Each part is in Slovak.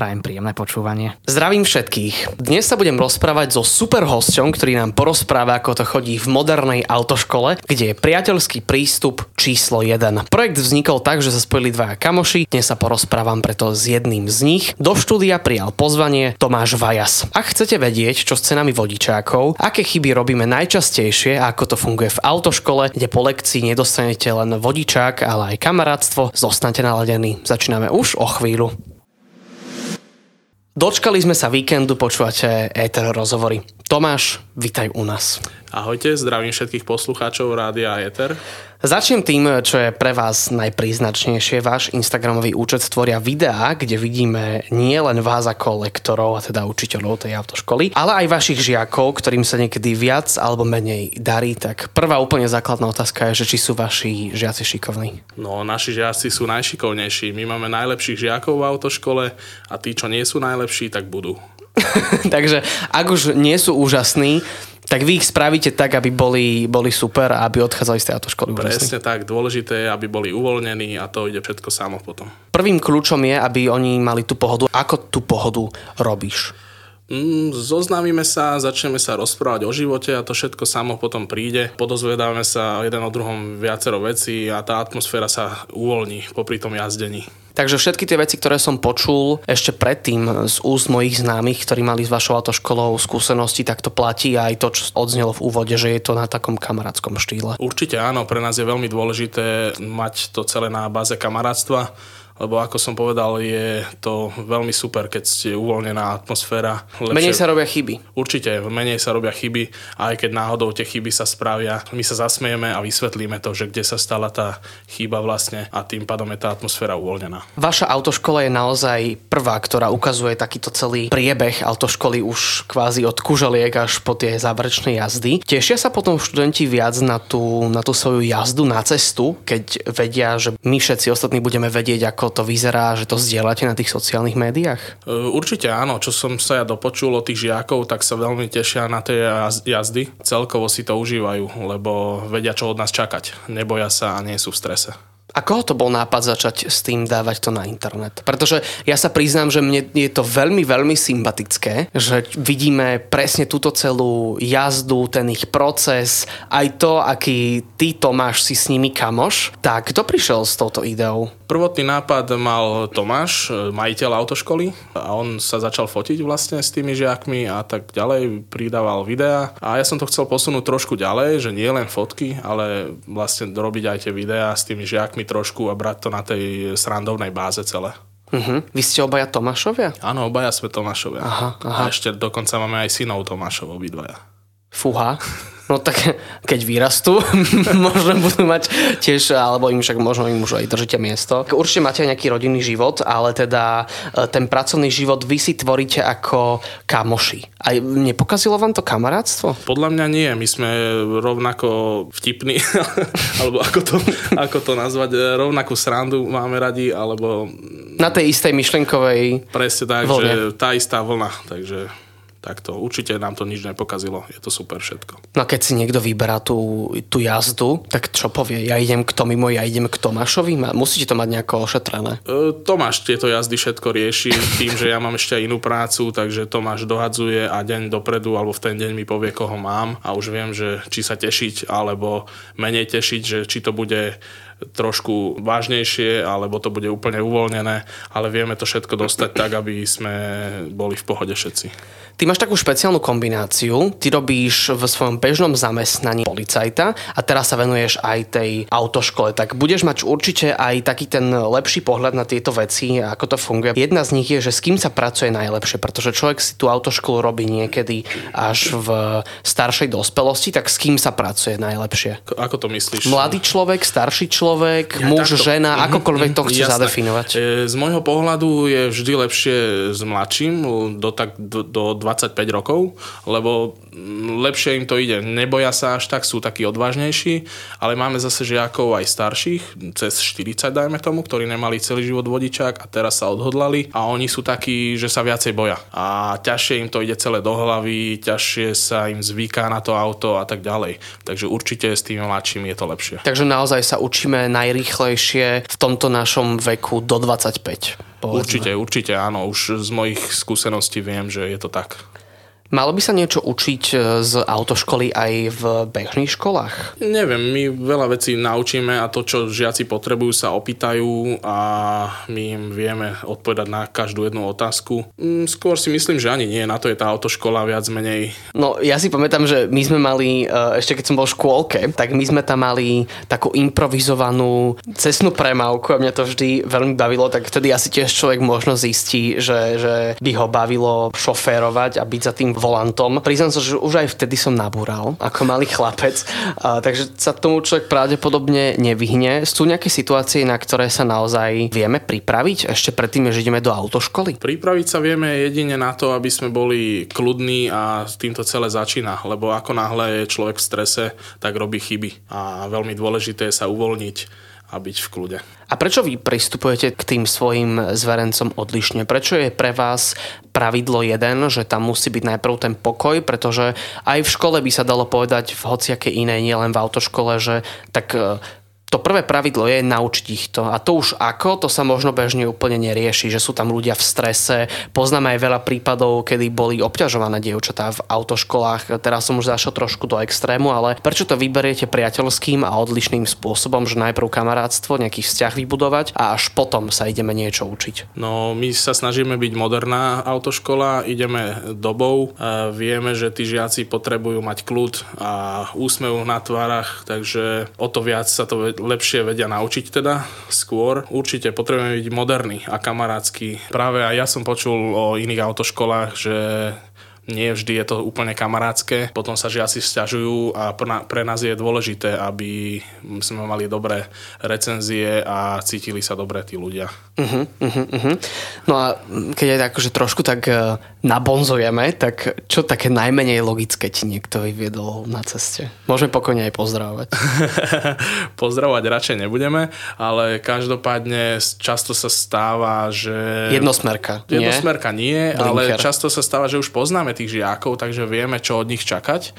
Prajem príjemné počúvanie. Zdravím všetkých. Dnes sa budem rozprávať so super hosťom, ktorý nám porozpráva, ako to chodí v modernej autoškole, kde je priateľský prístup číslo 1. Projekt vznikol tak, že sa spojili dvaja kamoši. Dnes sa porozprávam preto s jedným z nich. Do štúdia prijal pozvanie Tomáš Vajas. Ak chcete vedieť, čo s cenami vodičákov, aké chyby robíme najčastejšie a ako to funguje v autoškole, kde po lekcii nedostanete len vodičák, ale aj kamarátstvo, zostanete naladení. Začíname už o chvíľu. Dočkali sme sa víkendu, počúvate Ether rozhovory. Tomáš, vitaj u nás. Ahojte, zdravím všetkých poslucháčov Rádia Ether. Začnem tým, čo je pre vás najpríznačnejšie. Váš Instagramový účet tvoria videá, kde vidíme nie len vás ako lektorov, a teda učiteľov tej autoškoly, ale aj vašich žiakov, ktorým sa niekedy viac alebo menej darí. Tak prvá úplne základná otázka je, že či sú vaši žiaci šikovní. No, naši žiaci sú najšikovnejší. My máme najlepších žiakov v autoškole a tí, čo nie sú najlepší, tak budú. Takže ak už nie sú úžasní, tak vy ich spravíte tak, aby boli, boli super a aby odchádzali z tej autoškoly. Presne tak, dôležité je, aby boli uvoľnení a to ide všetko samo potom. Prvým kľúčom je, aby oni mali tú pohodu. Ako tú pohodu robíš? Mm, zoznámime sa, začneme sa rozprávať o živote a to všetko samo potom príde. Podozvedáme sa jeden o druhom viacero vecí a tá atmosféra sa uvoľní popri tom jazdení. Takže všetky tie veci, ktoré som počul ešte predtým z úst mojich známych, ktorí mali s vašou autoškolou skúsenosti, tak to platí aj to, čo odznelo v úvode, že je to na takom kamarátskom štýle. Určite áno, pre nás je veľmi dôležité mať to celé na báze kamarátstva lebo ako som povedal, je to veľmi super, keď ste uvoľnená atmosféra. Lepšie... Menej sa robia chyby. Určite, menej sa robia chyby aj keď náhodou tie chyby sa spravia, my sa zasmieme a vysvetlíme to, že kde sa stala tá chyba vlastne a tým pádom je tá atmosféra uvoľnená. Vaša autoškola je naozaj prvá, ktorá ukazuje takýto celý priebeh autoškoly už kvázi od kuželiek až po tie záverečné jazdy. Tešia sa potom študenti viac na tú, na tú svoju jazdu, na cestu, keď vedia, že my všetci ostatní budeme vedieť, ako to vyzerá, že to zdieľate na tých sociálnych médiách? E, určite áno, čo som sa ja dopočul od tých žiakov, tak sa veľmi tešia na tie jazdy. Celkovo si to užívajú, lebo vedia, čo od nás čakať. Neboja sa a nie sú v strese. A koho to bol nápad začať s tým dávať to na internet? Pretože ja sa priznám, že mne je to veľmi, veľmi sympatické, že vidíme presne túto celú jazdu, ten ich proces, aj to, aký ty Tomáš si s nimi kamoš. Tak kto prišiel s touto ideou? Prvotný nápad mal Tomáš, majiteľ autoškoly a on sa začal fotiť vlastne s tými žiakmi a tak ďalej, pridával videá a ja som to chcel posunúť trošku ďalej, že nie len fotky, ale vlastne robiť aj tie videá s tými žiakmi trošku a brať to na tej srandovnej báze celé. Uh-huh. Vy ste obaja Tomášovia? Áno, obaja sme Tomášovia. Aha, aha. A ešte dokonca máme aj synov Tomášov obidvaja. Fúha. No tak keď vyrastú, možno budú mať tiež, alebo im však možno im už aj držíte miesto. Určite máte aj nejaký rodinný život, ale teda e, ten pracovný život vy si tvoríte ako kamoši. A nepokazilo vám to kamarátstvo? Podľa mňa nie, my sme rovnako vtipní, alebo ako to, ako to nazvať, e, rovnakú srandu máme radi, alebo... Na tej istej myšlienkovej Presne tak, vlne. že tá istá vlna, takže tak to určite nám to nič nepokazilo. Je to super všetko. No a keď si niekto vyberá tú, tú jazdu, tak čo povie? Ja idem k Tomimo, ja idem k Tomášovi? Musíte to mať nejako ošetrené. E, Tomáš tieto jazdy všetko rieši tým, že ja mám ešte aj inú prácu, takže Tomáš dohadzuje a deň dopredu alebo v ten deň mi povie, koho mám a už viem, že či sa tešiť alebo menej tešiť, že či to bude trošku vážnejšie, alebo to bude úplne uvoľnené, ale vieme to všetko dostať tak, aby sme boli v pohode všetci. Ty máš takú špeciálnu kombináciu. Ty robíš v svojom bežnom zamestnaní policajta a teraz sa venuješ aj tej autoškole. Tak budeš mať určite aj taký ten lepší pohľad na tieto veci, ako to funguje. Jedna z nich je, že s kým sa pracuje najlepšie, pretože človek si tú autoškolu robí niekedy až v staršej dospelosti, tak s kým sa pracuje najlepšie? Ako to myslíš? Mladý človek, starší človek, ja, muž, takto. žena, mm-hmm, akokoľvek to chceš zadefinovať. E, z môjho pohľadu je vždy lepšie s mladším, do, tak, do, do 25 rokov, lebo mm, lepšie im to ide. Neboja sa až tak, sú takí odvážnejší, ale máme zase žiakov aj starších, cez 40 dajme tomu, ktorí nemali celý život vodičák a teraz sa odhodlali a oni sú takí, že sa viacej boja. A ťažšie im to ide celé do hlavy, ťažšie sa im zvyká na to auto a tak ďalej. Takže určite s tými mladšími je to lepšie. Takže naozaj sa učíme najrýchlejšie v tomto našom veku do 25. Povedzme. Určite, určite áno. Už z mojich skúseností viem, že je to tak. Malo by sa niečo učiť e, z autoškoly aj v bežných školách? Neviem, my veľa vecí naučíme a to, čo žiaci potrebujú, sa opýtajú a my im vieme odpovedať na každú jednu otázku. Mm, skôr si myslím, že ani nie, na to je tá autoškola viac menej. No ja si pamätám, že my sme mali, e, ešte keď som bol v škôlke, tak my sme tam mali takú improvizovanú cestnú premávku a mňa to vždy veľmi bavilo, tak vtedy asi tiež človek možno zistí, že, že by ho bavilo šoférovať a byť za tým volantom. Priznám sa, že už aj vtedy som nabúral ako malý chlapec, a, takže sa tomu človek pravdepodobne nevyhne. Sú nejaké situácie, na ktoré sa naozaj vieme pripraviť ešte predtým, že ideme do autoškoly? Pripraviť sa vieme jedine na to, aby sme boli kľudní a s týmto celé začína, lebo ako náhle je človek v strese, tak robí chyby a veľmi dôležité je sa uvoľniť a byť v kľude. A prečo vy pristupujete k tým svojim zverencom odlišne? Prečo je pre vás pravidlo jeden, že tam musí byť najprv ten pokoj, pretože aj v škole by sa dalo povedať v hociakej inej, nielen v autoškole, že tak to prvé pravidlo je naučiť ich to. A to už ako, to sa možno bežne úplne nerieši, že sú tam ľudia v strese. Poznáme aj veľa prípadov, kedy boli obťažované dievčatá v autoškolách. Teraz som už zašiel trošku do extrému, ale prečo to vyberiete priateľským a odlišným spôsobom, že najprv kamarátstvo, nejaký vzťah vybudovať a až potom sa ideme niečo učiť? No, my sa snažíme byť moderná autoškola, ideme dobou. Vieme, že tí žiaci potrebujú mať kľud a úsmev na tvárach, takže o to viac sa to lepšie vedia naučiť teda skôr. Určite potrebujeme byť moderný a kamarátsky. Práve aj ja som počul o iných autoškolách, že nie vždy je to úplne kamarátske. Potom sa žiaci sťažujú a pre nás je dôležité, aby sme mali dobré recenzie a cítili sa dobre tí ľudia. Uh-huh, uh-huh. No a keď aj tak, akože trošku tak e, nabonzujeme, tak čo také najmenej logické ti niekto vyviedol na ceste? Môžeme pokojne aj pozdravovať. pozdravovať radšej nebudeme, ale každopádne často sa stáva, že... Jednosmerka, nie? Jednosmerka nie, Blinker. ale často sa stáva, že už poznáme tých žiakov, takže vieme, čo od nich čakať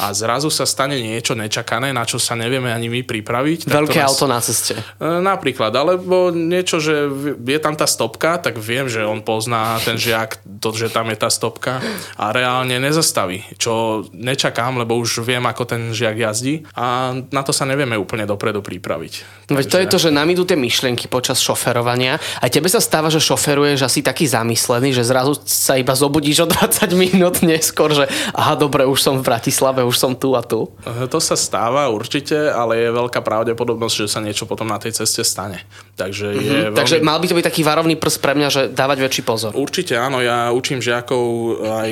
a zrazu sa stane niečo nečakané, na čo sa nevieme ani my pripraviť. Veľké nás... auto na ceste. E, napríklad, alebo niečo, že je tam tá stopka, tak viem, že on pozná ten žiak, to, že tam je tá stopka a reálne nezastaví, čo nečakám, lebo už viem, ako ten žiak jazdí a na to sa nevieme úplne dopredu pripraviť. Takže... Veď to je to, že nám idú tie myšlienky počas šoferovania a tebe sa stáva, že šoferuješ asi taký zamyslený, že zrazu sa iba zobudíš o 20 minút minút neskôr, že aha, dobre, už som v Bratislave, už som tu a tu? To sa stáva určite, ale je veľká pravdepodobnosť, že sa niečo potom na tej ceste stane. Takže, je mm-hmm. veľmi... Takže mal by to byť taký varovný prst pre mňa, že dávať väčší pozor. Určite áno, ja učím žiakov aj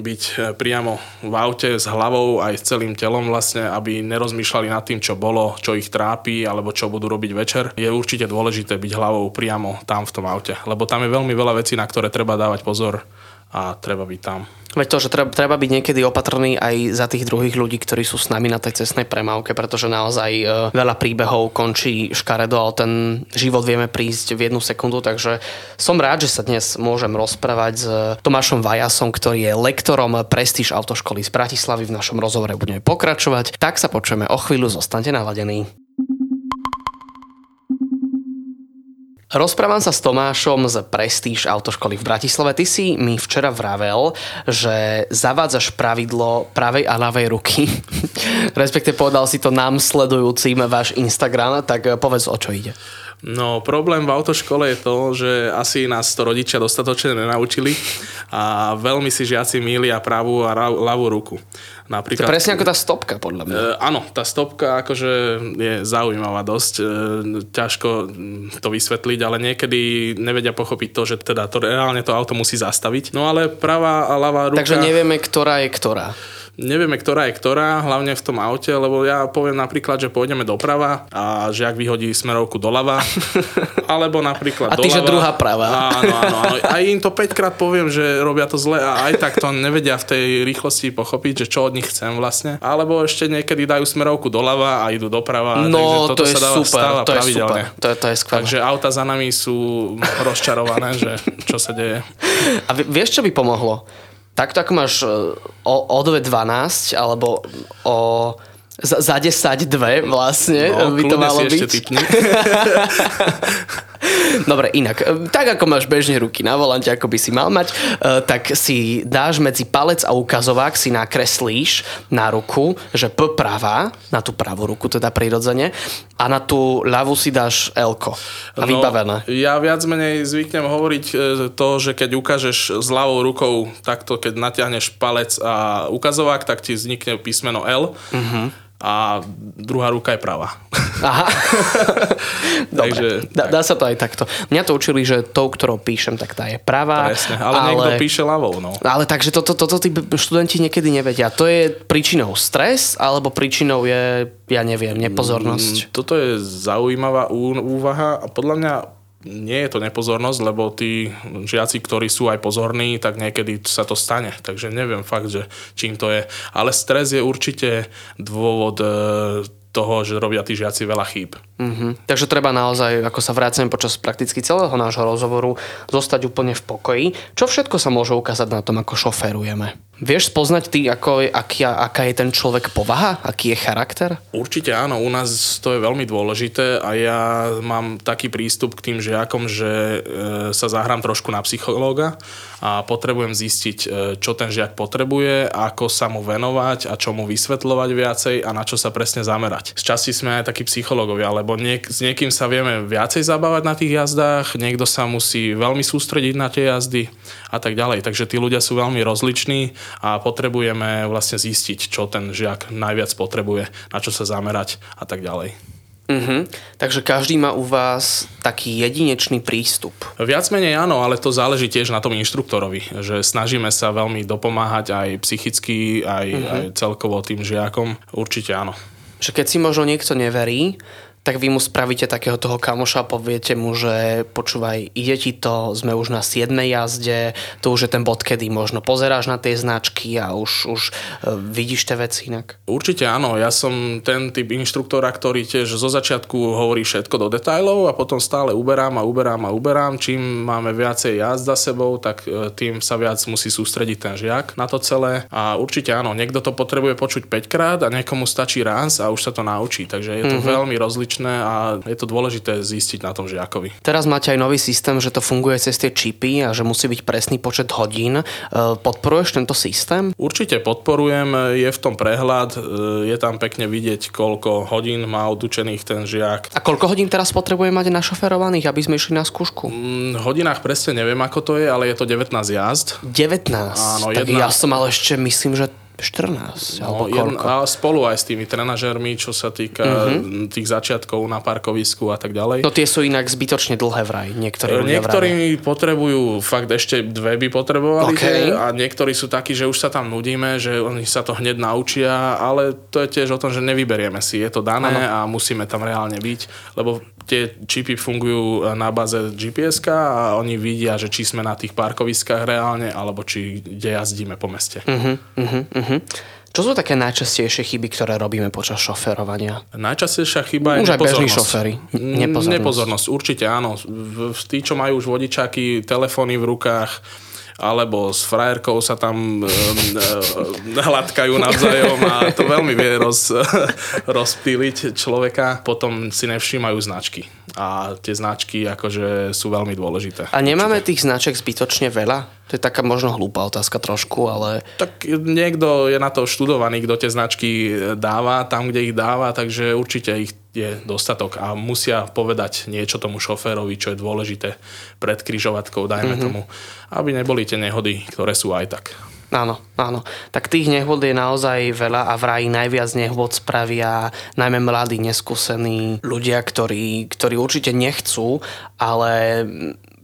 byť priamo v aute s hlavou aj s celým telom vlastne, aby nerozmýšľali nad tým, čo bolo, čo ich trápi alebo čo budú robiť večer. Je určite dôležité byť hlavou priamo tam v tom aute, lebo tam je veľmi veľa vecí, na ktoré treba dávať pozor a treba byť tam. Veď to, že treba, treba byť niekedy opatrný aj za tých druhých ľudí, ktorí sú s nami na tej cestnej premávke, pretože naozaj e, veľa príbehov končí škaredo a ten život vieme prísť v jednu sekundu, takže som rád, že sa dnes môžem rozprávať s Tomášom Vajasom, ktorý je lektorom Prestíž autoškoly z Bratislavy. V našom rozhovore budeme pokračovať. Tak sa počujeme o chvíľu, zostaňte naladení. Rozprávam sa s Tomášom z Prestíž autoškoly v Bratislave. Ty si mi včera vravel, že zavádzaš pravidlo pravej a ľavej ruky. Respektive povedal si to nám sledujúcim váš Instagram, tak povedz o čo ide. No problém v autoškole je to, že asi nás to rodičia dostatočne nenaučili a veľmi si žiaci mília pravú a ľavú ruku. Napríklad, to presne ako tá stopka, podľa mňa. E, áno, tá stopka akože je zaujímavá dosť. E, ťažko to vysvetliť, ale niekedy nevedia pochopiť to, že teda to reálne to auto musí zastaviť. No ale pravá a ľavá ruka... Takže nevieme, ktorá je ktorá nevieme, ktorá je ktorá, hlavne v tom aute, lebo ja poviem napríklad, že pôjdeme doprava a žiak vyhodí smerovku doľava alebo napríklad A ty, že doľava. druhá pravá. Áno, áno, áno. Aj im to 5 krát poviem, že robia to zle a aj tak to nevedia v tej rýchlosti pochopiť, že čo od nich chcem vlastne. Alebo ešte niekedy dajú smerovku doľava a idú doprava. takže No, toto to je sa dáva, super, stáva to je super. To je, to je skvelé. Takže auta za nami sú rozčarované, že čo sa deje. A vi- vieš, čo by pomohlo? Takto ako máš e, o, o 2.12 alebo o za, za 10 dve vlastne No, by to malo byť. Dobre, inak, tak ako máš bežne ruky na volante, ako by si mal mať, e, tak si dáš medzi palec a ukazovák, si nakreslíš na ruku, že P pravá, na tú pravú ruku teda prirodzene, a na tú ľavú si dáš L-ko. A vybavené. No, ja viac menej zvyknem hovoriť e, to, že keď ukážeš s ľavou rukou, takto keď natiahneš palec a ukazovák, tak ti vznikne písmeno L Mhm. A druhá ruka je pravá. Aha. Dobre, Takže, dá, dá sa to aj takto. Mňa to učili, že tou, ktorou píšem, tak tá je pravá. Presne, ale, ale niekto píše ľavou. No. Ale takže toto, toto tí študenti niekedy nevedia. To je príčinou stres, alebo príčinou je, ja neviem, nepozornosť. Mm, Toto je zaujímavá úvaha a podľa mňa nie je to nepozornosť, lebo tí žiaci, ktorí sú aj pozorní, tak niekedy sa to stane. Takže neviem fakt, že čím to je. Ale stres je určite dôvod e, toho, že robia tí žiaci veľa chýb. Mhm. Takže treba naozaj, ako sa vraceme počas prakticky celého nášho rozhovoru, zostať úplne v pokoji. Čo všetko sa môže ukázať na tom, ako šoférujeme? Vieš spoznať ty, ako, akia, aká je ten človek povaha? Aký je charakter? Určite áno, u nás to je veľmi dôležité a ja mám taký prístup k tým žiakom, že e, sa zahrám trošku na psychológa a potrebujem zistiť, e, čo ten žiak potrebuje, ako sa mu venovať a čo mu vysvetľovať viacej a na čo sa presne zamerať. Z časti sme aj takí psychológovia, lebo niek- s niekým sa vieme viacej zabávať na tých jazdách, niekto sa musí veľmi sústrediť na tie jazdy a tak ďalej. Takže tí ľudia sú veľmi rozliční a potrebujeme vlastne zistiť, čo ten žiak najviac potrebuje, na čo sa zamerať a tak ďalej. Mhm. Takže každý má u vás taký jedinečný prístup. Viac menej áno, ale to záleží tiež na tom inštruktorovi, že snažíme sa veľmi dopomáhať aj psychicky, aj, mm-hmm. aj celkovo tým žiakom. Určite áno. Že keď si možno niekto neverí, tak vy mu spravíte takého toho kamoša a poviete mu, že počúvaj, ide ti to, sme už na 7 jazde, to už je ten bod, kedy možno pozeráš na tie značky a už, už uh, vidíš tie veci inak. Určite áno, ja som ten typ inštruktora, ktorý tiež zo začiatku hovorí všetko do detajlov a potom stále uberám a uberám a uberám. Čím máme viacej jazd za sebou, tak e, tým sa viac musí sústrediť ten žiak na to celé. A určite áno, niekto to potrebuje počuť 5 krát a niekomu stačí raz a už sa to naučí. Takže je to mm-hmm. veľmi rozličné a je to dôležité zistiť na tom žiakovi. Teraz máte aj nový systém, že to funguje cez tie čipy a že musí byť presný počet hodín. Uh, podporuješ tento systém? Určite podporujem, je v tom prehľad, e, je tam pekne vidieť, koľko hodín má odučených ten žiak. A koľko hodín teraz potrebuje mať našoferovaných, aby sme išli na skúšku? V hodinách presne neviem, ako to je, ale je to 19 jazd. 19. Áno, tak jedna- ja som ale ešte, myslím, že 14. alebo No, jedn, koľko. a spolu aj s tými trenažermi, čo sa týka uh-huh. tých začiatkov na parkovisku a tak ďalej. No tie sú inak zbytočne dlhé vraj. Niektorí Niektorí vravia. potrebujú, fakt ešte dve by potrebovali OK. tie, a niektorí sú takí, že už sa tam nudíme, že oni sa to hneď naučia, ale to je tiež o tom, že nevyberieme si, je to dané a musíme tam reálne byť, lebo tie čipy fungujú na báze gps a oni vidia, že či sme na tých parkoviskách reálne, alebo či kde jazdíme po meste. Uh-huh, uh-huh, uh-huh. Čo sú také najčastejšie chyby, ktoré robíme počas šoferovania? Najčastejšia chyba je Už nepozornosť. šoféri. Mm, Nepozornosť. Nepozornosť, určite áno. V, v, tí, čo majú už vodičáky, telefóny v rukách, alebo s frajerkou sa tam um, um, hladkajú navzájom a to veľmi vie roz, rozptýliť človeka. Potom si nevšímajú značky. A tie značky akože sú veľmi dôležité. A nemáme tých značiek zbytočne veľa? To je taká možno hlúpa otázka trošku, ale Tak niekto je na to študovaný, kto tie značky dáva tam, kde ich dáva, takže určite ich je dostatok a musia povedať niečo tomu šoférovi, čo je dôležité pred kryžovatkou, dajme mm-hmm. tomu, aby neboli tie nehody, ktoré sú aj tak. Áno, áno. Tak tých nehôd je naozaj veľa a vraj najviac nehôd spravia najmä mladí, neskúsení ľudia, ktorí, ktorí určite nechcú, ale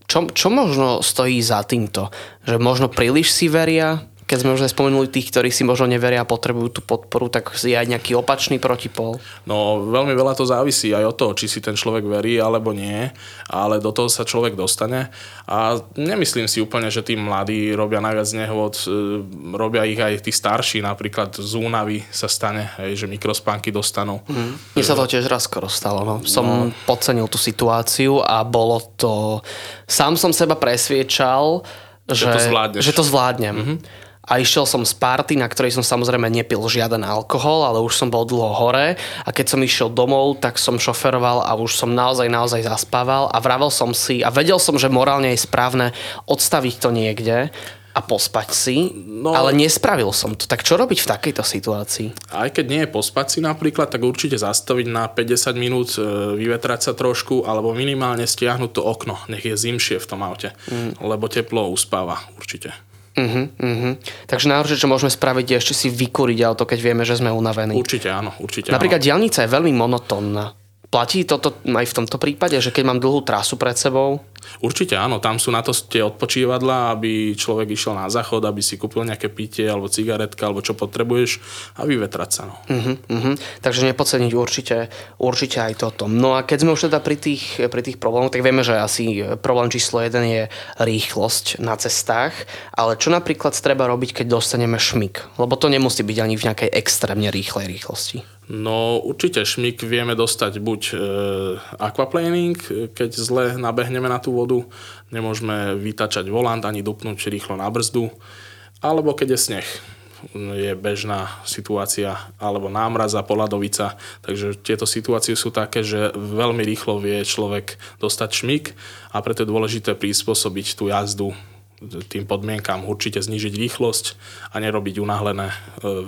čo, čo možno stojí za týmto? Že možno príliš si veria? Keď sme už spomenuli tých, ktorí si možno neveria a potrebujú tú podporu, tak je aj nejaký opačný protipol. No veľmi veľa to závisí aj od toho, či si ten človek verí alebo nie, ale do toho sa človek dostane a nemyslím si úplne, že tí mladí robia najviac nehôd, e, robia ich aj tí starší, napríklad z únavy sa stane, hej, že mikrospánky dostanú. Mm. Mne sa to tiež raz skoro stalo. No. Som no. podcenil tú situáciu a bolo to... Sám som seba presviečal, že, že to, zvládneš. že to zvládnem. Mm-hmm a išiel som z party, na ktorej som samozrejme nepil žiaden alkohol, ale už som bol dlho hore a keď som išiel domov, tak som šoferoval a už som naozaj, naozaj zaspával a vravel som si a vedel som, že morálne je správne odstaviť to niekde a pospať si, no, ale nespravil som to. Tak čo robiť v takejto situácii? Aj keď nie je pospať si napríklad, tak určite zastaviť na 50 minút, e, vyvetrať sa trošku, alebo minimálne stiahnuť to okno, nech je zimšie v tom aute, mm. lebo teplo uspáva určite. Uh-huh, uh-huh. Takže najhoršie, čo môžeme spraviť, je ešte si vykúriť auto, keď vieme, že sme unavení. Určite áno, určite Napríklad áno. diálnica je veľmi monotónna. Platí toto aj v tomto prípade, že keď mám dlhú trasu pred sebou? Určite áno, tam sú na to tie odpočívadla, aby človek išiel na záchod, aby si kúpil nejaké pitie alebo cigaretka, alebo čo potrebuješ a vyvetrať sa. No. Uh-huh, uh-huh. Takže nepodceniť určite, určite aj toto. No a keď sme už teda pri tých, pri tých problémoch, tak vieme, že asi problém číslo jeden je rýchlosť na cestách, ale čo napríklad treba robiť, keď dostaneme šmik? Lebo to nemusí byť ani v nejakej extrémne rýchlej rýchlosti. No určite šmik vieme dostať buď e, aquaplaning, keď zle nabehneme na tú vodu, nemôžeme vytačať volant ani dupnúť rýchlo na brzdu, alebo keď je sneh je bežná situácia, alebo námraza, poladovica. Takže tieto situácie sú také, že veľmi rýchlo vie človek dostať šmik a preto je dôležité prispôsobiť tú jazdu tým podmienkám určite znižiť rýchlosť a nerobiť unáhlené e,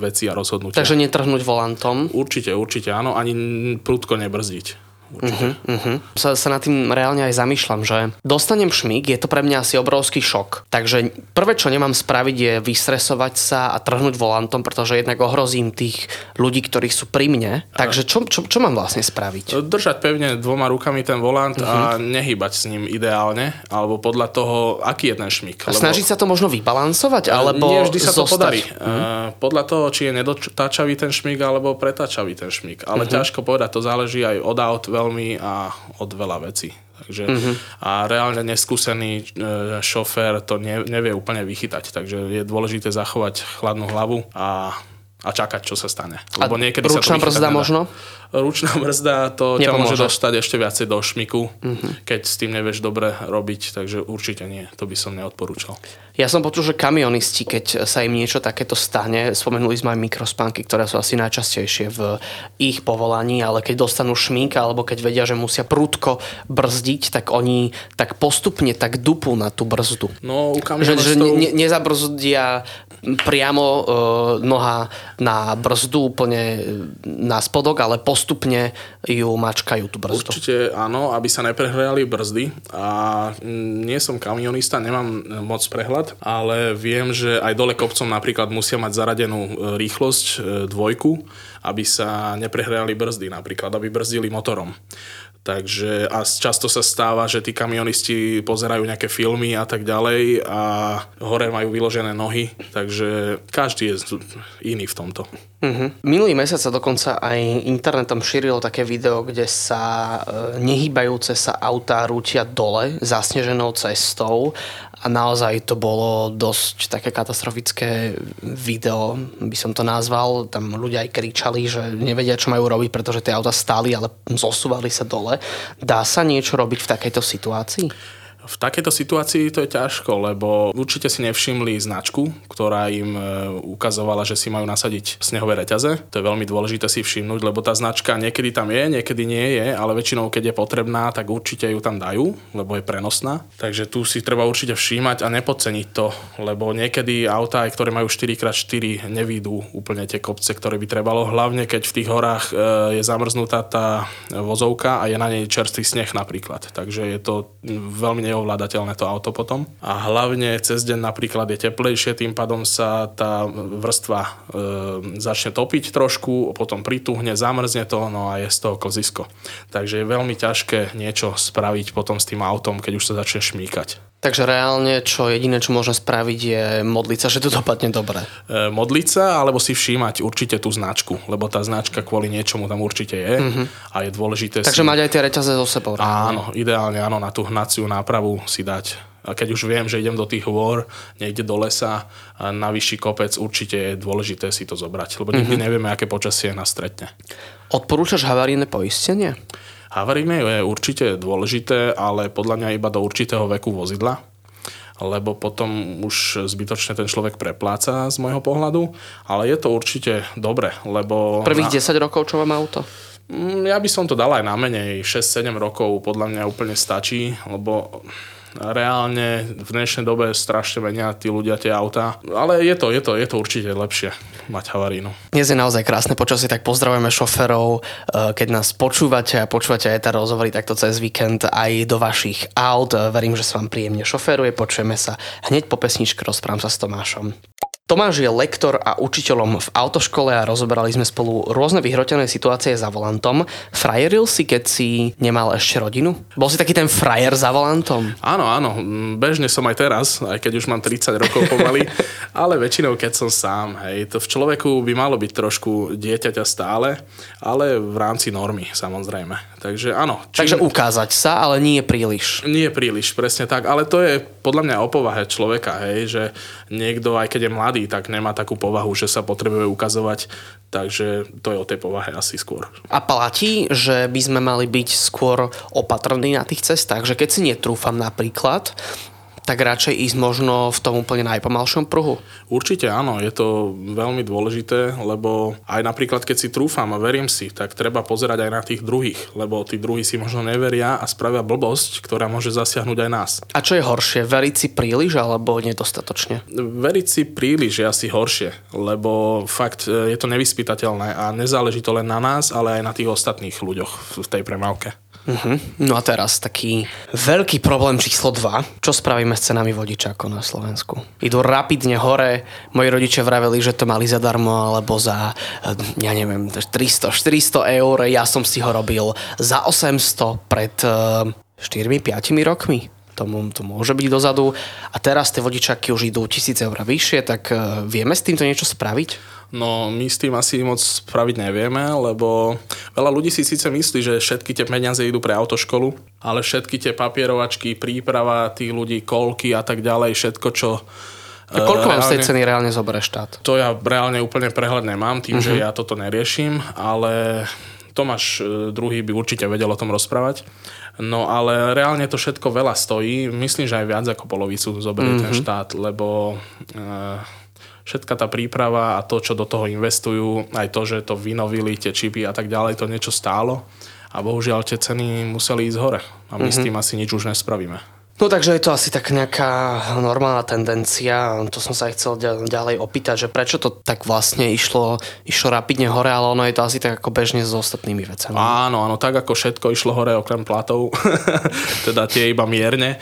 veci a rozhodnutia. Takže netrhnúť volantom? Určite, určite áno, ani prudko nebrzdiť. Uh-huh, uh-huh. Sa, sa nad tým reálne aj zamýšľam, že dostanem šmík, je to pre mňa asi obrovský šok. Takže prvé, čo nemám spraviť, je vystresovať sa a trhnúť volantom, pretože jednak ohrozím tých ľudí, ktorí sú pri mne. Takže čo, čo, čo mám vlastne spraviť? Držať pevne dvoma rukami ten volant uh-huh. a nehýbať s ním ideálne, alebo podľa toho, aký je ten šmík. A lebo... snažiť sa to možno vybalansovať, alebo Nie vždy sa zostať. to podarí. Uh-huh. Podľa toho, či je nedotáčavý ten šmík, alebo pretáčavý ten šmík. Ale uh-huh. ťažko povedať, to záleží aj od aut, veľmi a od veľa vecí. Takže, uh-huh. A reálne neskúsený e, šofér to ne, nevie úplne vychytať, takže je dôležité zachovať chladnú hlavu a a čakať, čo sa stane. Lebo niekedy ručná sa brzda možno? Ručná brzda to ťa môže dostať ešte viacej do šmiku, uh-huh. keď s tým nevieš dobre robiť, takže určite nie, to by som neodporúčal. Ja som počul, že kamionisti, keď sa im niečo takéto stane, spomenuli sme aj mikrospánky, ktoré sú asi najčastejšie v ich povolaní, ale keď dostanú šmík alebo keď vedia, že musia prudko brzdiť, tak oni tak postupne tak dupú na tú brzdu. No, u Že, že ne, nezabrzdia priamo e, noha na brzdu úplne e, na spodok, ale postupne ju mačkajú tú brzdu. Určite áno, aby sa neprehliali brzdy a nie som kamionista, nemám moc prehľad, ale viem, že aj dole kopcom napríklad musia mať zaradenú e, rýchlosť e, dvojku, aby sa neprehrali brzdy napríklad, aby brzdili motorom. Takže a často sa stáva, že tí kamionisti pozerajú nejaké filmy a tak ďalej a hore majú vyložené nohy, takže každý je iný v tomto. Uh-huh. Minulý mesiac sa dokonca aj internetom šírilo také video, kde sa e, nehýbajúce sa autá rútia dole zasneženou cestou a naozaj to bolo dosť také katastrofické video, by som to nazval. Tam ľudia aj kričali, že nevedia, čo majú robiť, pretože tie auta stáli, ale zosúvali sa dole. Dá sa niečo robiť v takejto situácii? V takejto situácii to je ťažko, lebo určite si nevšimli značku, ktorá im e, ukazovala, že si majú nasadiť snehové reťaze. To je veľmi dôležité si všimnúť, lebo tá značka niekedy tam je, niekedy nie je, ale väčšinou, keď je potrebná, tak určite ju tam dajú, lebo je prenosná. Takže tu si treba určite všímať a nepodceniť to, lebo niekedy autá, ktoré majú 4x4, nevídu úplne tie kopce, ktoré by trebalo, hlavne keď v tých horách e, je zamrznutá tá vozovka a je na nej čerstvý sneh napríklad. Takže je to veľmi neovládateľné to auto potom. A hlavne cez deň napríklad je teplejšie, tým pádom sa tá vrstva e, začne topiť trošku, potom prituhne, zamrzne to, no a je z toho klzisko. Takže je veľmi ťažké niečo spraviť potom s tým autom, keď už sa začne šmíkať. Takže reálne, čo jediné, čo môžem spraviť, je modliť sa, že to dopadne dobre. E, modliť sa, alebo si všímať určite tú značku, lebo tá značka kvôli niečomu tam určite je mm-hmm. a je dôležité Takže si... mať aj tie reťaze so sebou. Áno, ideálne áno, na tú hnaciu nápravu si dať. A keď už viem, že idem do tých hôr, niekde do lesa, na vyšší kopec, určite je dôležité si to zobrať, lebo nikdy mm-hmm. nevieme, aké počasie nás stretne. Odporúčaš havarijné poistenie? Havarijné je určite dôležité, ale podľa mňa iba do určitého veku vozidla lebo potom už zbytočne ten človek prepláca z môjho pohľadu, ale je to určite dobre, lebo... Prvých na... 10 rokov, čo mám auto? Mm, ja by som to dal aj na menej, 6-7 rokov podľa mňa úplne stačí, lebo reálne v dnešnej dobe strašne menia tí ľudia tie autá. Ale je to, je to, je to určite lepšie mať havarínu. Dnes je naozaj krásne počasie, tak pozdravujeme šoferov. Eh, keď nás počúvate a počúvate aj tá rozhovory takto cez víkend aj do vašich aut. Verím, že sa vám príjemne šoferuje. Počujeme sa hneď po pesničke. Rozprávam sa s Tomášom. Tomáš je lektor a učiteľom v autoškole a rozoberali sme spolu rôzne vyhrotené situácie za volantom. Frajeril si, keď si nemal ešte rodinu? Bol si taký ten frajer za volantom? Áno, áno. Bežne som aj teraz, aj keď už mám 30 rokov pomaly, ale väčšinou keď som sám. Hej, to v človeku by malo byť trošku dieťaťa stále, ale v rámci normy samozrejme. Takže áno. Čím... Takže ukázať sa, ale nie príliš. Nie príliš, presne tak. Ale to je podľa mňa o povahe človeka, hej, že niekto, aj keď je mladý, tak nemá takú povahu, že sa potrebuje ukazovať, takže to je o tej povahe asi skôr. A platí, že by sme mali byť skôr opatrní na tých cestách, že keď si netrúfam napríklad, tak radšej ísť možno v tom úplne najpomalšom pruhu? Určite áno, je to veľmi dôležité, lebo aj napríklad keď si trúfam a verím si, tak treba pozerať aj na tých druhých, lebo tí druhí si možno neveria a spravia blbosť, ktorá môže zasiahnuť aj nás. A čo je horšie, veriť si príliš alebo nedostatočne? Veriť si príliš je asi horšie, lebo fakt e, je to nevyspytateľné a nezáleží to len na nás, ale aj na tých ostatných ľuďoch v tej premávke. Uh-huh. No a teraz taký veľký problém číslo 2. Čo spravíme s cenami vodičákov na Slovensku? Idú rapidne hore. Moji rodičia vraveli, že to mali zadarmo alebo za, eh, ja neviem, 300-400 eur. Ja som si ho robil za 800 pred 4-5 eh, rokmi tomu to môže byť dozadu. A teraz tie vodičaky už idú tisíc eur vyššie, tak eh, vieme s týmto niečo spraviť? No my s tým asi moc spraviť nevieme, lebo veľa ľudí si síce myslí, že všetky tie peniaze idú pre autoškolu, ale všetky tie papierovačky, príprava tých ľudí, kolky a tak ďalej, všetko, čo a koľko vám z tej ceny reálne zoberie štát? To ja reálne úplne prehľad nemám, tým, uh-huh. že mhm. ja toto neriešim, ale Tomáš e, druhý by určite vedel o tom rozprávať. No ale reálne to všetko veľa stojí. Myslím, že aj viac ako polovicu zoberie uh-huh. ten mhm. štát, lebo e, všetka tá príprava a to, čo do toho investujú, aj to, že to vynovili, tie čipy a tak ďalej, to niečo stálo. A bohužiaľ tie ceny museli ísť hore. A my mm-hmm. s mhm. tým asi nič už nespravíme. No takže je to asi tak nejaká normálna tendencia. To som sa aj chcel ďalej opýtať, že prečo to tak vlastne išlo, išlo rapidne hore, ale ono je to asi tak ako bežne s ostatnými vecami. Áno, áno, tak ako všetko išlo hore okrem platov, teda tie iba mierne.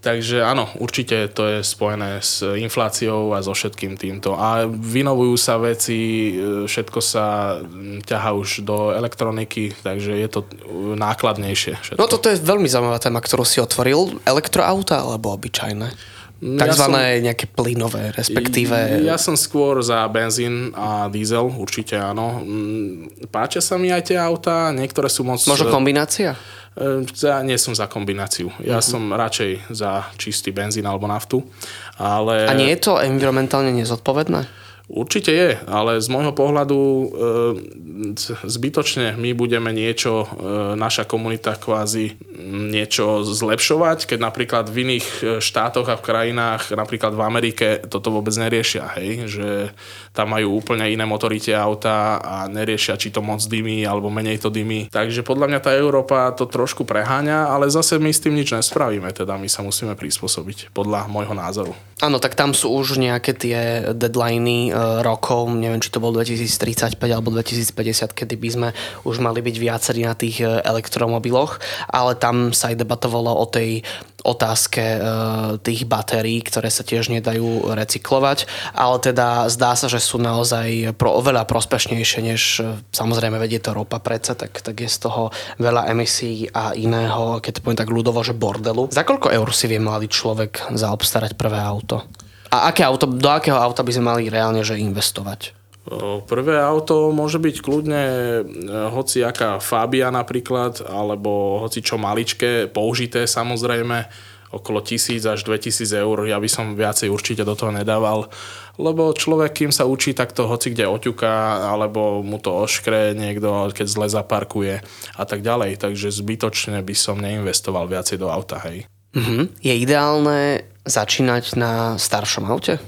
Takže áno, určite to je spojené s infláciou a so všetkým týmto. A vynovujú sa veci, e, všetko sa ťaha už do elektroniky, takže je to nákladnejšie. Všetko. No toto je veľmi zaujímavá téma, ktorú si otvoril. Elektroauta alebo obyčajné? Takzvané ja som, nejaké plynové, respektíve... Ja som skôr za benzín a diesel, určite áno. Mm, páčia sa mi aj tie autá, niektoré sú moc... Možno kombinácia? Ja nie som za kombináciu. Ja uh-huh. som radšej za čistý benzín alebo naftu. Ale... A nie je to environmentálne nezodpovedné? Určite je, ale z môjho pohľadu e, zbytočne my budeme niečo, e, naša komunita kvázi niečo zlepšovať, keď napríklad v iných štátoch a v krajinách, napríklad v Amerike, toto vôbec neriešia, hej? že tam majú úplne iné motorite auta a neriešia, či to moc dymí alebo menej to dymí. Takže podľa mňa tá Európa to trošku preháňa, ale zase my s tým nič nespravíme, teda my sa musíme prispôsobiť, podľa môjho názoru. Áno, tak tam sú už nejaké tie deadliny e, rokov, neviem, či to bol 2035 alebo 2050, kedy by sme už mali byť viacerí na tých e, elektromobiloch, ale tam sa aj debatovalo o tej otázke e, tých batérií, ktoré sa tiež nedajú recyklovať, ale teda zdá sa, že sú naozaj pro, oveľa prospešnejšie, než e, samozrejme vedie to ropa predsa, tak, tak je z toho veľa emisí a iného, keď to poviem tak ľudovo, že bordelu. Za koľko eur si vie mladý človek zaobstarať prvé auto? A aké auto, do akého auta by sme mali reálne že investovať? Prvé auto môže byť kľudne e, hoci aká Fabia napríklad, alebo hoci čo maličké, použité samozrejme, okolo 1000 až 2000 eur. Ja by som viacej určite do toho nedával, lebo človek, kým sa učí, tak to hoci kde oťuká, alebo mu to oškre niekto, keď zle zaparkuje a tak ďalej. Takže zbytočne by som neinvestoval viacej do auta, hej. Uh-huh. Je ideálne začínať na staršom aute?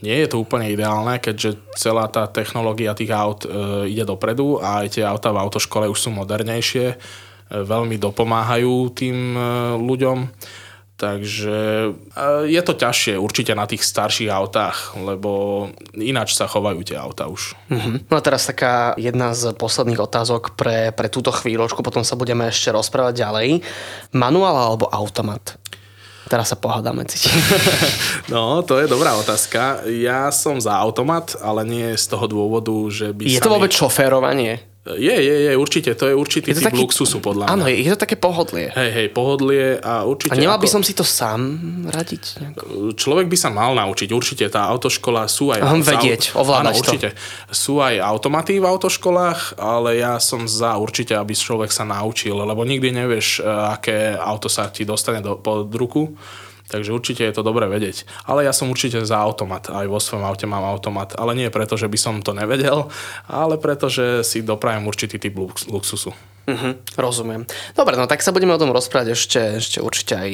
Nie je to úplne ideálne, keďže celá tá technológia tých aut e, ide dopredu a aj tie auta v autoškole už sú modernejšie, e, veľmi dopomáhajú tým e, ľuďom. Takže e, je to ťažšie určite na tých starších autách, lebo ináč sa chovajú tie auta už. Uh-huh. No a teraz taká jedna z posledných otázok pre, pre túto chvíľočku, potom sa budeme ešte rozprávať ďalej. Manuál alebo automat? Teraz sa pohádame, cítim. No, to je dobrá otázka. Ja som za automat, ale nie z toho dôvodu, že by Je to vôbec mi... šoférovanie? Je, je, je, určite. To je určitý je to typ taký, luxusu, podľa mňa. Áno, je, je to také pohodlie. Hej, hej, pohodlie a určite... A nemal ako... by som si to sám radiť? Nejako? Človek by sa mal naučiť. Určite tá autoškola sú aj... Hm, vedieť, ovládať áno, určite. To. Sú aj automaty v autoškolách, ale ja som za určite, aby človek sa naučil, lebo nikdy nevieš, eh, aké auto sa ti dostane do, pod ruku Takže určite je to dobre vedieť. Ale ja som určite za automat. Aj vo svojom aute mám automat. Ale nie preto, že by som to nevedel, ale preto, že si doprajem určitý typ luxusu. Uh-huh, rozumiem. Dobre, no tak sa budeme o tom rozprávať ešte, ešte určite aj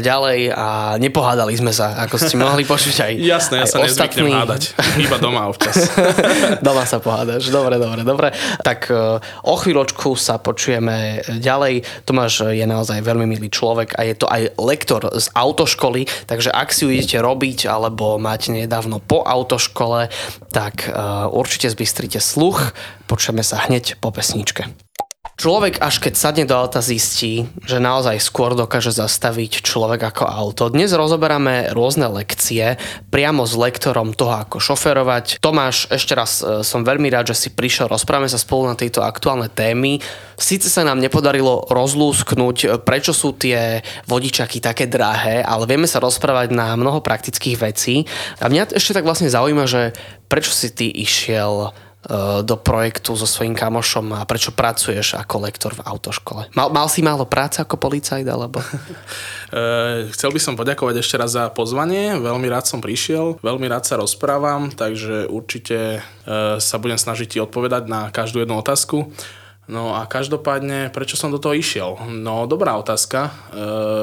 ďalej a nepohádali sme sa, ako ste mohli počuť aj Jasné, ja aj sa ostatní... hádať. Iba doma občas. doma sa pohádaš. Dobre, dobre, dobre. Tak e, o chvíľočku sa počujeme ďalej. Tomáš je naozaj veľmi milý človek a je to aj lektor z autoškoly, takže ak si ju idete robiť alebo máte nedávno po autoškole, tak uh, určite zbystrite sluch. Počujeme sa hneď po pesničke. Človek až keď sadne do auta zistí, že naozaj skôr dokáže zastaviť človek ako auto. Dnes rozoberáme rôzne lekcie priamo s lektorom toho, ako šoferovať. Tomáš, ešte raz e, som veľmi rád, že si prišiel, rozprávame sa spolu na tejto aktuálne témy. Sice sa nám nepodarilo rozlúsknuť, e, prečo sú tie vodičaky také drahé, ale vieme sa rozprávať na mnoho praktických vecí. A mňa ešte tak vlastne zaujíma, že prečo si ty išiel do projektu so svojím kamošom a prečo pracuješ ako lektor v autoškole? Mal, mal si málo práce ako policajt, alebo? Eh, chcel by som poďakovať ešte raz za pozvanie, veľmi rád som prišiel, veľmi rád sa rozprávam, takže určite eh, sa budem snažiť ti odpovedať na každú jednu otázku. No a každopádne, prečo som do toho išiel? No, dobrá otázka. E,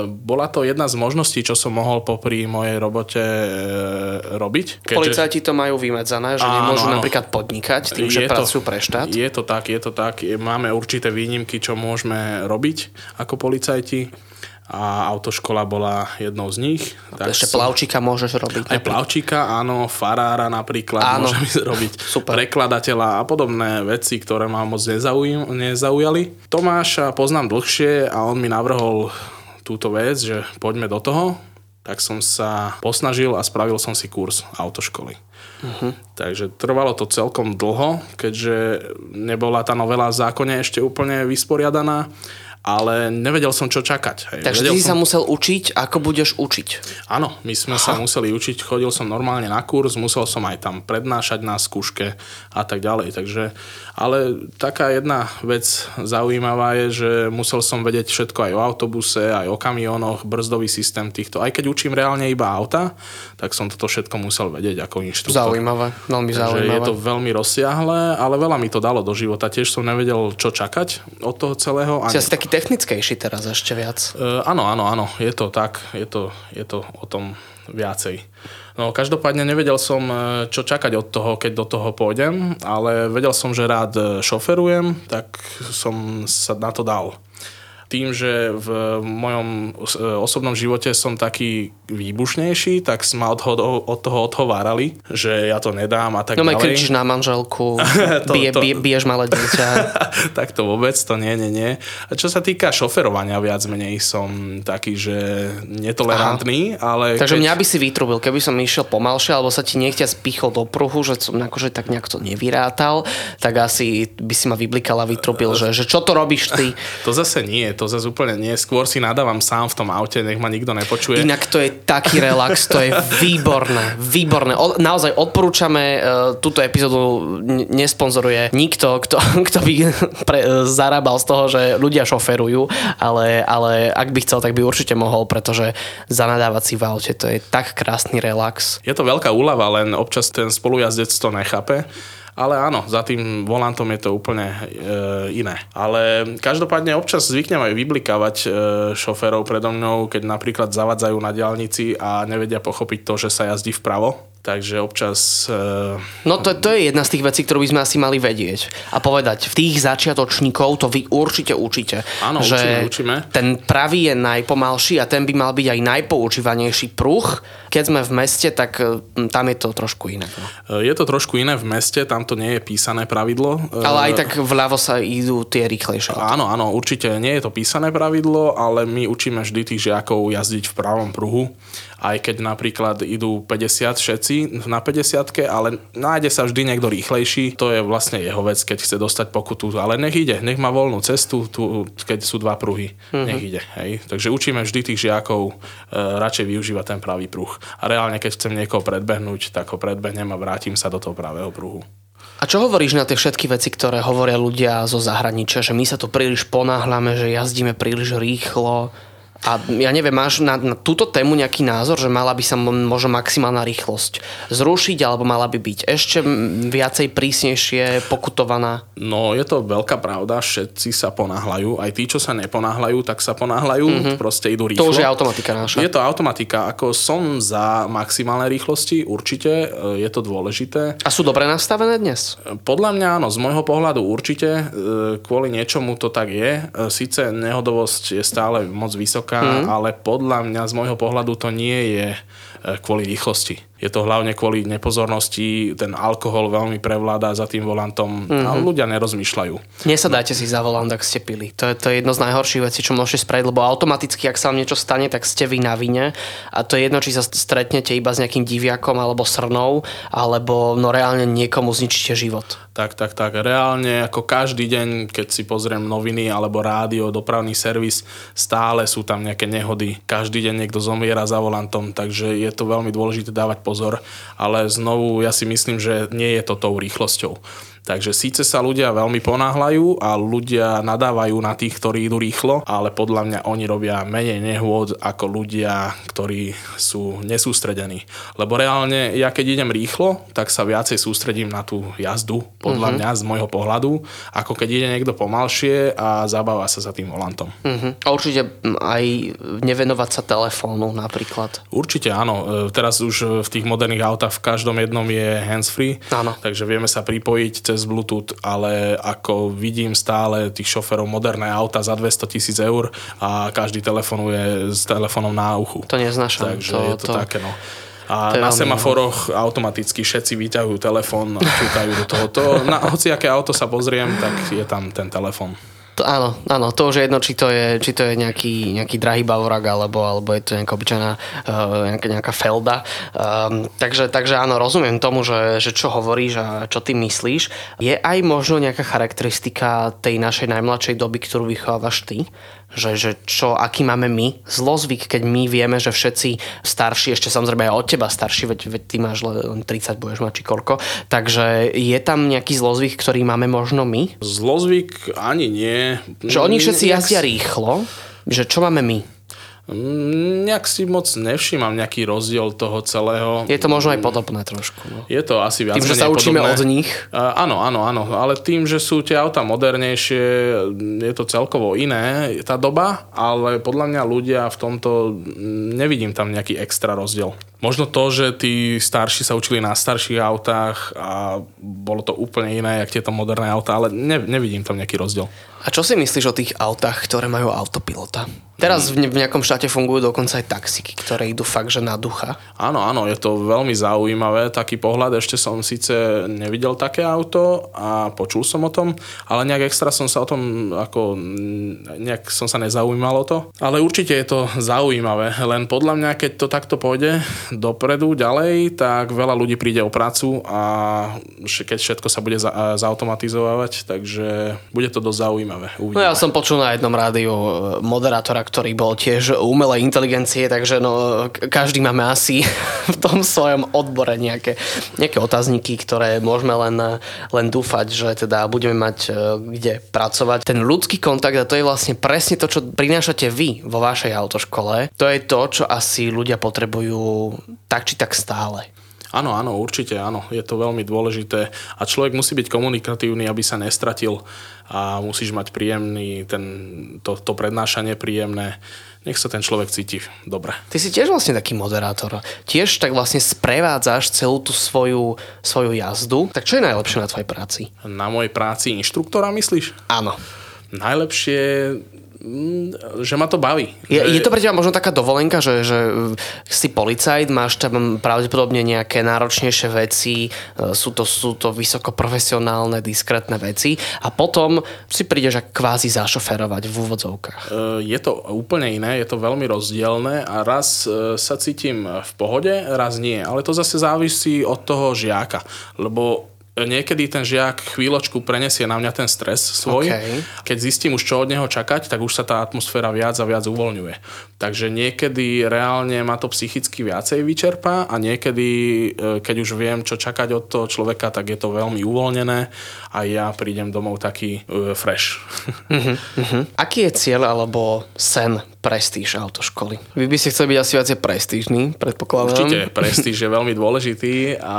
bola to jedna z možností, čo som mohol popri mojej robote e, robiť. Keďže... Policajti to majú vymedzené, že áno, nemôžu áno. napríklad podnikať tým, je že to, pracujú pre štát? Je to tak, je to tak. Máme určité výnimky, čo môžeme robiť ako policajti a autoškola bola jednou z nich. Tak ešte som... plavčíka môžeš robiť. Aj plavčíka, áno, farára napríklad áno. môžem robiť. Super. Prekladateľa a podobné veci, ktoré ma moc nezauj... nezaujali. Tomáša poznám dlhšie a on mi navrhol túto vec, že poďme do toho. Tak som sa posnažil a spravil som si kurz autoškoly. Uh-huh. Takže trvalo to celkom dlho, keďže nebola tá novela v zákone ešte úplne vysporiadaná ale nevedel som, čo čakať. Hej. Takže Vedel ty som... sa musel učiť, ako budeš učiť. Áno, my sme Aha. sa museli učiť, chodil som normálne na kurz, musel som aj tam prednášať na skúške a tak ďalej. Takže, ale taká jedna vec zaujímavá je, že musel som vedieť všetko aj o autobuse, aj o kamionoch, brzdový systém týchto. Aj keď učím reálne iba auta, tak som toto všetko musel vedieť ako inštruktor. Zaujímavé, veľmi Takže zaujímavé. je to veľmi rozsiahle, ale veľa mi to dalo do života. Tiež som nevedel, čo čakať od toho celého. Si asi taký technickejší teraz ešte viac. Uh, áno, áno, áno, je to tak, je to, je to o tom viacej. No každopádne nevedel som, e, čo čakať od toho, keď do toho pôjdem, ale vedel som, že rád šoferujem, tak som sa na to dal. Tým, že v mojom osobnom živote som taký výbušnejší, tak ma od, od toho odhovárali, že ja to nedám a tak no, ďalej. No kričíš na manželku, to, bije, to... Bije, biješ malé dieťa. tak to vôbec, to nie, nie, nie. A čo sa týka šoferovania, viac menej som taký, že netolerantný, Aha. ale... Takže keď... mňa by si vytrubil, keby som išiel pomalšie, alebo sa ti nechťa spichol do pruhu, že som akože tak nejak to nevyrátal, tak asi by si ma vyblikal a vytrupil, že, že čo to robíš ty? To zase nie, to zase úplne nie. Skôr si nadávam sám v tom aute, nech ma nikto nepočuje. Inak to je taký relax, to je výborné, výborné. O, naozaj odporúčame, uh, túto epizódu nesponzoruje nikto, kto, kto by pre, zarábal z toho, že ľudia šoferujú, ale, ale ak by chcel, tak by určite mohol, pretože zanadávať si v aute, to je tak krásny relax. Je to veľká úlava, len občas ten spolujazdec to nechápe ale áno, za tým volantom je to úplne e, iné. Ale každopádne občas zvyknem aj vyblikávať e, šoférov predo mnou, keď napríklad zavadzajú na diálnici a nevedia pochopiť to, že sa jazdí vpravo Takže občas... Uh... No to, to je jedna z tých vecí, ktorú by sme asi mali vedieť. A povedať, v tých začiatočníkov to vy určite učíte. Áno, že učíme, učíme. Ten pravý je najpomalší a ten by mal byť aj najpoužívanejší pruh. Keď sme v meste, tak hm, tam je to trošku iné. No. Je to trošku iné v meste, tam to nie je písané pravidlo. Ale aj tak vľavo sa idú tie rýchlejšie. Áno, áno, určite nie je to písané pravidlo, ale my učíme vždy tých žiakov jazdiť v pravom pruhu aj keď napríklad idú 50 všetci na 50 ale nájde sa vždy niekto rýchlejší, to je vlastne jeho vec, keď chce dostať pokutu, ale nech ide, nech má voľnú cestu, tu, keď sú dva pruhy, mm-hmm. nech ide. Hej. Takže učíme vždy tých žiakov e, radšej využívať ten pravý pruh. A reálne, keď chcem niekoho predbehnúť, tak ho predbehnem a vrátim sa do toho pravého pruhu. A čo hovoríš na tie všetky veci, ktoré hovoria ľudia zo zahraničia, že my sa tu príliš ponáhľame, že jazdíme príliš rýchlo, a ja neviem, máš na, na túto tému nejaký názor, že mala by sa možno maximálna rýchlosť zrušiť, alebo mala by byť ešte viacej prísnejšie pokutovaná? No, je to veľká pravda, všetci sa ponáhľajú, aj tí, čo sa neponáhľajú, tak sa ponáhľajú, mm-hmm. proste idú rýchlo. To už je automatika naša. Je to automatika, ako som za maximálne rýchlosti, určite, e, je to dôležité. A sú dobre nastavené dnes? Podľa mňa áno, z môjho pohľadu určite, e, kvôli niečomu to tak je. E, Sice nehodovosť je stále moc vysoká, vysoká, mm. ale podľa mňa z môjho pohľadu to nie je kvôli rýchlosti. Je to hlavne kvôli nepozornosti, ten alkohol veľmi prevláda za tým volantom mm-hmm. a mhm. ľudia nerozmýšľajú. Nesadajte si za volant, ak ste pili. To je, to je jedno z najhorších vecí, čo môžete spraviť, lebo automaticky, ak sa vám niečo stane, tak ste vy na vine a to je jedno, či sa stretnete iba s nejakým diviakom alebo srnou, alebo no reálne niekomu zničíte život. Tak, tak, tak. Reálne ako každý deň, keď si pozriem noviny alebo rádio, dopravný servis, stále sú tam nejaké nehody. Každý deň niekto zomiera za volantom, takže je to veľmi dôležité dávať pozor, ale znovu ja si myslím, že nie je to tou rýchlosťou. Takže síce sa ľudia veľmi ponáhľajú a ľudia nadávajú na tých, ktorí idú rýchlo, ale podľa mňa oni robia menej nehôd ako ľudia, ktorí sú nesústredení. Lebo reálne ja keď idem rýchlo, tak sa viacej sústredím na tú jazdu, podľa mm-hmm. mňa z môjho pohľadu, ako keď ide niekto pomalšie a zabáva sa za tým volantom. Mm-hmm. A určite aj nevenovať sa telefónu napríklad. Určite áno. E, teraz už v tých moderných autách v každom jednom je handsfree, áno. takže vieme sa pripojiť cez Bluetooth, ale ako vidím stále tých šoferov moderné auta za 200 tisíc eur a každý telefonuje s telefónom na uchu. To neznášam. Takže to, je to, to také no. A na semaforoch automaticky všetci vyťahujú telefón a čúkajú do toho. To, na aké auto sa pozriem, tak je tam ten telefón. To, áno, áno, to už je jedno, či to je, či to je nejaký, nejaký drahý Bavorak, alebo, alebo je to nejaká obyčajná uh, nejaká, nejaká Felda. Um, takže, takže áno, rozumiem tomu, že, že čo hovoríš a čo ty myslíš. Je aj možno nejaká charakteristika tej našej najmladšej doby, ktorú vychovávaš ty? Že, že čo, aký máme my zlozvyk, keď my vieme, že všetci starší, ešte samozrejme aj od teba starší, veď, veď ty máš len 30, budeš mať či koľko, takže je tam nejaký zlozvyk, ktorý máme možno my? Zlozvyk ani nie. Že oni všetci jazdia rýchlo, že čo máme my? Mm, nejak si moc nevšímam nejaký rozdiel toho celého. Je to možno aj podobné trošku. No. Je to asi viac Tým, že sa učíme podobné. od nich? Uh, áno, áno, áno. Ale tým, že sú tie auta modernejšie, je to celkovo iné, tá doba, ale podľa mňa ľudia v tomto, nevidím tam nejaký extra rozdiel. Možno to, že tí starší sa učili na starších autách a bolo to úplne iné, jak tieto moderné autá, ale ne, nevidím tam nejaký rozdiel. A čo si myslíš o tých autách, ktoré majú autopilota? Teraz v, ne- v nejakom štáte fungujú dokonca aj taxíky, ktoré idú fakt, že na ducha. Áno, áno, je to veľmi zaujímavé, taký pohľad. Ešte som síce nevidel také auto a počul som o tom, ale nejak extra som sa o tom, ako nejak som sa nezaujímal o to. Ale určite je to zaujímavé, len podľa mňa, keď to takto pôjde dopredu, ďalej, tak veľa ľudí príde o prácu a keď všetko sa bude za- zautomatizovať, takže bude to dosť zaujímavé. No Uvidíme. ja som počul na jednom rádiu e, moderátora, ktorý bol tiež umelej inteligencie, takže no, každý máme asi v tom svojom odbore nejaké, nejaké otázniky, ktoré môžeme len, len dúfať, že teda budeme mať e, kde pracovať. Ten ľudský kontakt, a to je vlastne presne to, čo prinášate vy vo vašej autoškole, to je to, čo asi ľudia potrebujú tak či tak stále. Áno, áno, určite áno. Je to veľmi dôležité a človek musí byť komunikatívny, aby sa nestratil a musíš mať príjemný, ten, to, to prednášanie príjemné. Nech sa ten človek cíti dobre. Ty si tiež vlastne taký moderátor. Tiež tak vlastne sprevádzaš celú tú svoju, svoju jazdu. Tak čo je najlepšie na tvojej práci? Na mojej práci inštruktora myslíš? Áno. Najlepšie, že ma to baví. Je, že... je to pre teba možno taká dovolenka, že, že si policajt, máš tam pravdepodobne nejaké náročnejšie veci, uh, sú to, sú to vysoko profesionálne, diskrétne veci a potom si prídeš kvázi zašoferovať v úvodzovkách. E, Je to úplne iné, je to veľmi rozdielne a raz e, sa cítim v pohode, raz nie. Ale to zase závisí od toho žiaka, lebo niekedy ten žiak chvíľočku prenesie na mňa ten stres svoj. OK. Keď zistím už, čo od neho čakať, tak už sa tá atmosféra viac a viac uvoľňuje. Takže niekedy reálne ma to psychicky viacej vyčerpá a niekedy, e, keď už viem, čo čakať od toho človeka, tak je to veľmi uvoľnené a ja prídem domov taký e, fresh. Uh-huh. Aký je cieľ alebo sen prestíž autoškoly? Vy by ste chceli byť asi viacej prestížny, predpokladám. Určite, prestíž je veľmi dôležitý a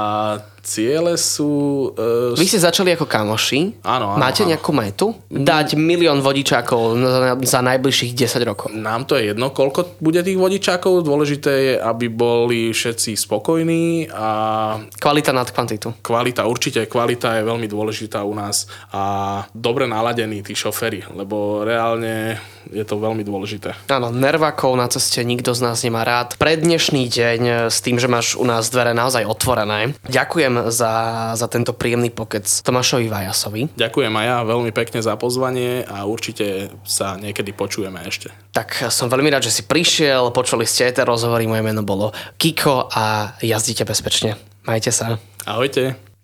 ciele sú... Uh, Vy ste začali ako kamoši. Áno, áno, Máte áno. nejakú metu? Dať milión vodičákov za, za najbližších 10 rokov. nám to je jedno, koľko bude tých vodičákov. Dôležité je, aby boli všetci spokojní a Kvalita nad kvantitu. kvalita, určite kvalita je veľmi dôležitá u nás a dobre naladení tí šoféry, lebo reálne je to veľmi dôležité. Áno, nervákov na ceste nikto z nás nemá rád. Pre dnešný deň e, s tým, že máš u nás dvere naozaj otvorené. Ďakujem za, za tento príjemný pokec Tomášovi Vajasovi. Ďakujem aj ja veľmi pekne za pozvanie a určite sa niekedy počujeme ešte. Tak som veľmi rád, že si prišiel, počuli ste aj tie rozhovory, moje meno bolo Kiko a jazdite bezpečne. Majte sa. Ahojte.